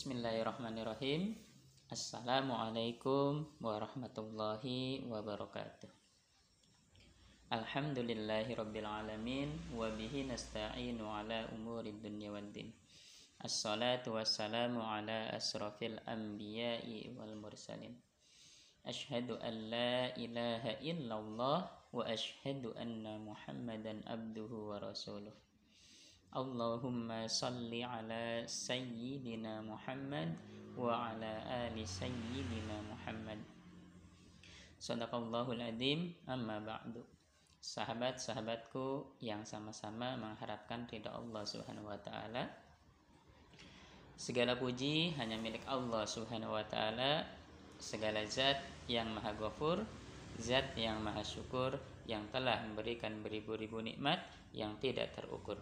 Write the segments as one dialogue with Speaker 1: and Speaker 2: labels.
Speaker 1: Bismillahirrahmanirrahim. Assalamualaikum warahmatullahi wabarakatuh. Alhamdulillahi rabbil alamin wa bihi nasta'inu ala umuri dunya waddin. Assalatu wassalamu ala asrafil anbiya'i wal mursalin. Ashhadu an la ilaha illallah wa ashhadu anna Muhammadan abduhu wa rasuluh. Allahumma salli ala sayyidina Muhammad wa ala ali sayyidina Muhammad. Sadaqallahul adim amma ba'du. Sahabat-sahabatku yang sama-sama mengharapkan ridha Allah Subhanahu wa taala. Segala puji hanya milik Allah Subhanahu wa taala. Segala zat yang maha ghafur, zat yang maha syukur yang telah memberikan beribu-ribu nikmat yang tidak terukur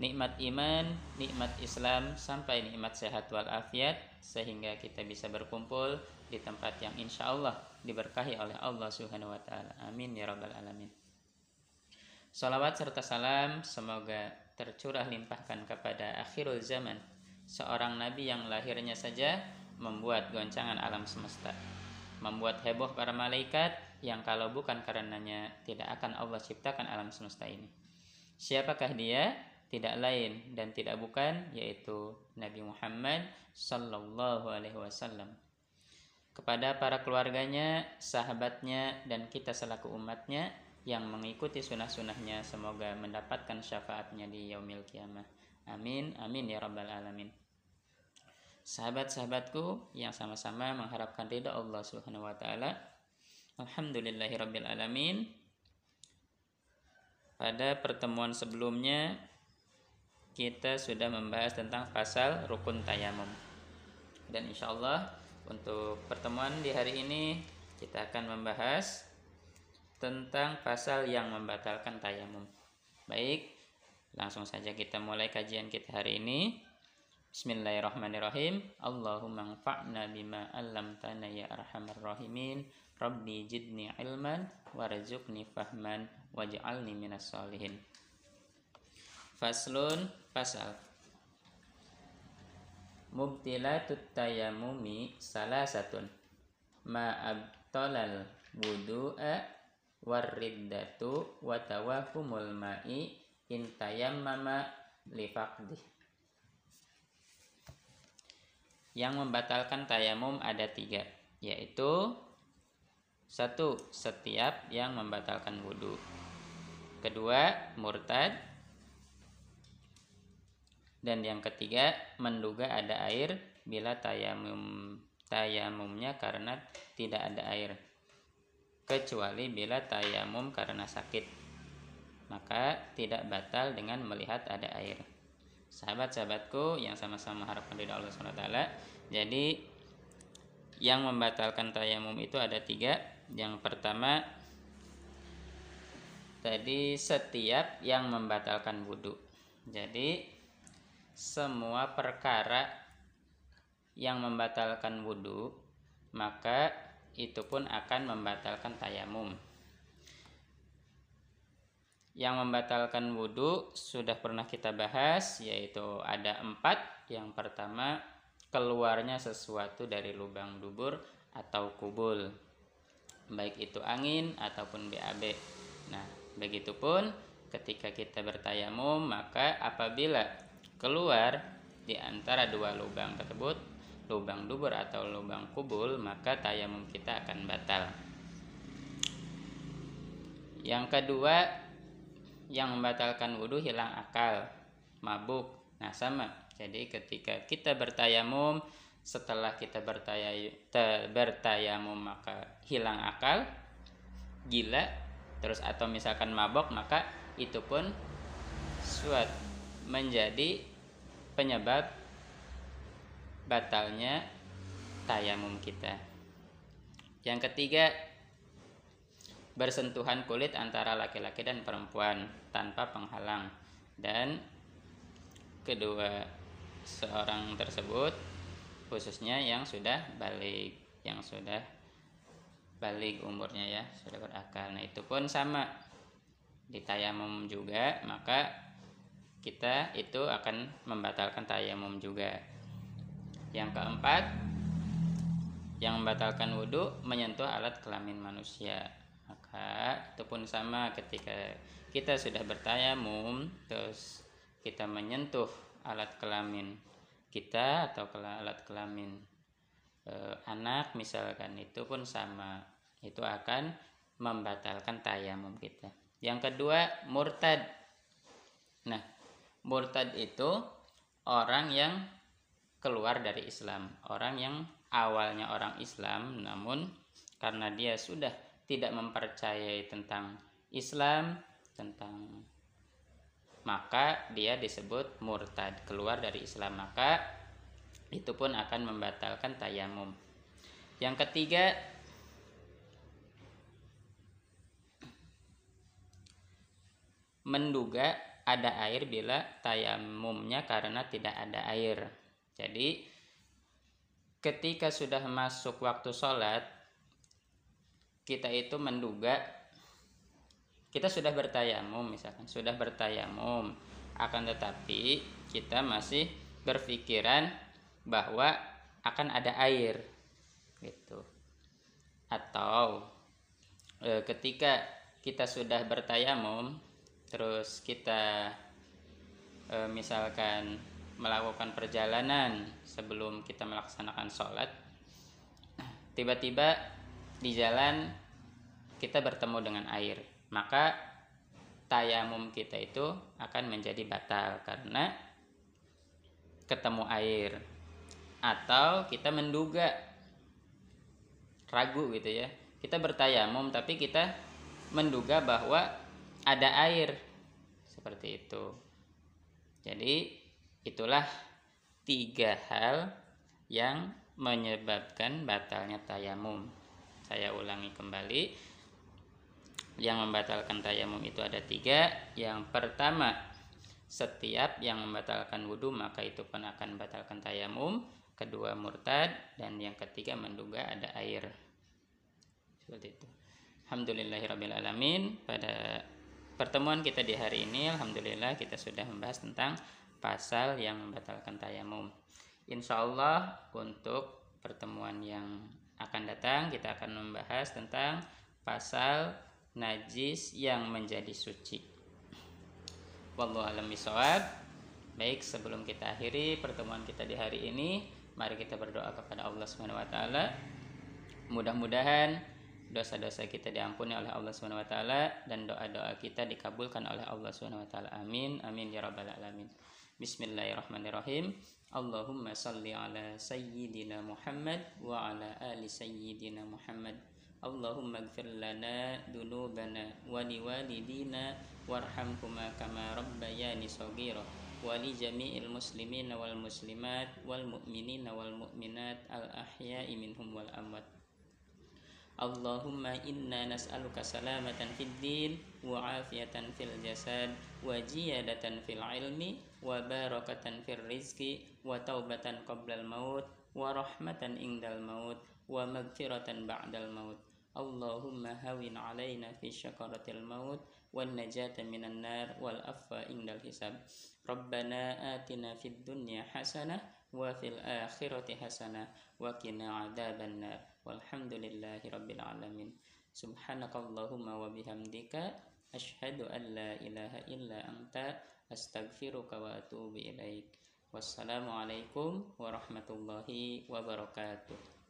Speaker 1: nikmat iman, nikmat Islam, sampai nikmat sehat walafiat sehingga kita bisa berkumpul di tempat yang insya Allah diberkahi oleh Allah Subhanahu wa taala. Amin ya rabbal alamin. Salawat serta salam semoga tercurah limpahkan kepada akhirul zaman, seorang nabi yang lahirnya saja membuat goncangan alam semesta, membuat heboh para malaikat yang kalau bukan karenanya tidak akan Allah ciptakan alam semesta ini. Siapakah dia? Tidak lain dan tidak bukan yaitu Nabi Muhammad sallallahu alaihi wasallam kepada para keluarganya, sahabatnya dan kita selaku umatnya yang mengikuti sunnah-sunnahnya semoga mendapatkan syafaatnya di yaumil kiamah. Amin, amin ya rabbal alamin. Sahabat-sahabatku yang sama-sama mengharapkan ridha Allah Subhanahu wa taala. Alhamdulillahirabbil alamin. Pada pertemuan sebelumnya kita sudah membahas tentang pasal rukun tayamum. Dan insya Allah untuk pertemuan di hari ini kita akan membahas tentang pasal yang membatalkan tayamum. Baik, langsung saja kita mulai kajian kita hari ini. Bismillahirrahmanirrahim. Allahumma anfa'na bima 'allamtana ya arhamar rahimin. Rabbi jidni ilman warzuqni fahman waj'alni minas solihin. Faslun pasal Mubtilatut tayamumi salah satun Ma'abtolal wudu'a warriddatu watawahumul ma'i intayammama lifaqdi Yang membatalkan tayamum ada tiga Yaitu Satu, setiap yang membatalkan wudhu Kedua, murtad dan yang ketiga, menduga ada air bila tayamum tayamumnya karena tidak ada air. Kecuali bila tayamum karena sakit. Maka tidak batal dengan melihat ada air. Sahabat-sahabatku yang sama-sama harapkan dari Allah SWT. Jadi yang membatalkan tayamum itu ada tiga. Yang pertama tadi setiap yang membatalkan wudhu. Jadi semua perkara yang membatalkan wudhu maka itu pun akan membatalkan tayamum. Yang membatalkan wudhu sudah pernah kita bahas yaitu ada empat. Yang pertama keluarnya sesuatu dari lubang dubur atau kubul. Baik itu angin ataupun BAB nah begitupun ketika kita bertayamum maka apabila keluar di antara dua lubang tersebut, lubang dubur atau lubang kubul, maka tayamum kita akan batal. Yang kedua, yang membatalkan wudhu hilang akal, mabuk. Nah sama, jadi ketika kita bertayamum, setelah kita bertayamum maka hilang akal, gila, terus atau misalkan mabok maka itu pun suat menjadi penyebab batalnya tayamum kita. Yang ketiga, bersentuhan kulit antara laki-laki dan perempuan tanpa penghalang. Dan kedua seorang tersebut khususnya yang sudah balik, yang sudah balik umurnya ya, sudah berakal. Nah, itu pun sama di tayamum juga, maka kita itu akan membatalkan tayamum juga. Yang keempat, yang membatalkan wudhu menyentuh alat kelamin manusia. Maka itu pun sama ketika kita sudah bertayamum terus kita menyentuh alat kelamin kita atau alat kelamin e, anak misalkan itu pun sama itu akan membatalkan tayamum kita. Yang kedua murtad. Nah, murtad itu orang yang keluar dari Islam, orang yang awalnya orang Islam namun karena dia sudah tidak mempercayai tentang Islam, tentang maka dia disebut murtad, keluar dari Islam, maka itu pun akan membatalkan tayamum. Yang ketiga menduga ada air bila tayamumnya karena tidak ada air. Jadi ketika sudah masuk waktu sholat kita itu menduga kita sudah bertayamum misalkan. Sudah bertayamum. Akan tetapi kita masih berpikiran bahwa akan ada air gitu. Atau e, ketika kita sudah bertayamum terus kita e, misalkan melakukan perjalanan sebelum kita melaksanakan sholat tiba-tiba di jalan kita bertemu dengan air. Maka tayamum kita itu akan menjadi batal karena ketemu air. Atau kita menduga ragu gitu ya. Kita bertayamum tapi kita menduga bahwa ada air seperti itu jadi Itulah tiga hal yang menyebabkan batalnya tayamum. Saya ulangi kembali. Yang membatalkan tayamum itu ada tiga. Yang pertama, setiap yang membatalkan wudhu maka itu pun akan membatalkan tayamum. Kedua murtad dan yang ketiga menduga ada air. Seperti itu. Alhamdulillahirobbilalamin. Pada pertemuan kita di hari ini, alhamdulillah kita sudah membahas tentang pasal yang membatalkan tayamum. Insya Allah untuk pertemuan yang akan datang kita akan membahas tentang pasal najis yang menjadi suci. Wallahu alam. Baik, sebelum kita akhiri pertemuan kita di hari ini, mari kita berdoa kepada Allah Subhanahu wa taala. Mudah-mudahan dosa-dosa kita diampuni oleh Allah Subhanahu wa taala dan doa-doa kita dikabulkan oleh Allah Subhanahu wa taala. Amin. Amin ya rabbal alamin. Bismillahirrahmanirrahim. Allahumma salli ala sayyidina Muhammad wa ala ali sayyidina Muhammad. Allahumma gfir lana dunubana wa liwalidina warhamhuma kama rabbayani saghira wa li jami'il muslimina wal muslimat wal mu'minina wal mu'minat al ahya'i minhum wal amwat. اللهم إنا نسألك سلامة في الدين وعافية في الجسد وجيادة في العلم وبركة في الرزق وتوبة قبل الموت ورحمة عند الموت ومغفرة بعد الموت. اللهم هون علينا في شكرة الموت والنجاة من النار والأفة عند الحساب. ربنا آتنا في الدنيا حسنة وفي الآخرة حسنة وقنا عذاب النار. والحمد لله رب العالمين. سبحانك اللهم وبحمدك أشهد أن لا إله إلا أنت أستغفرك وأتوب إليك. والسلام عليكم ورحمة الله وبركاته.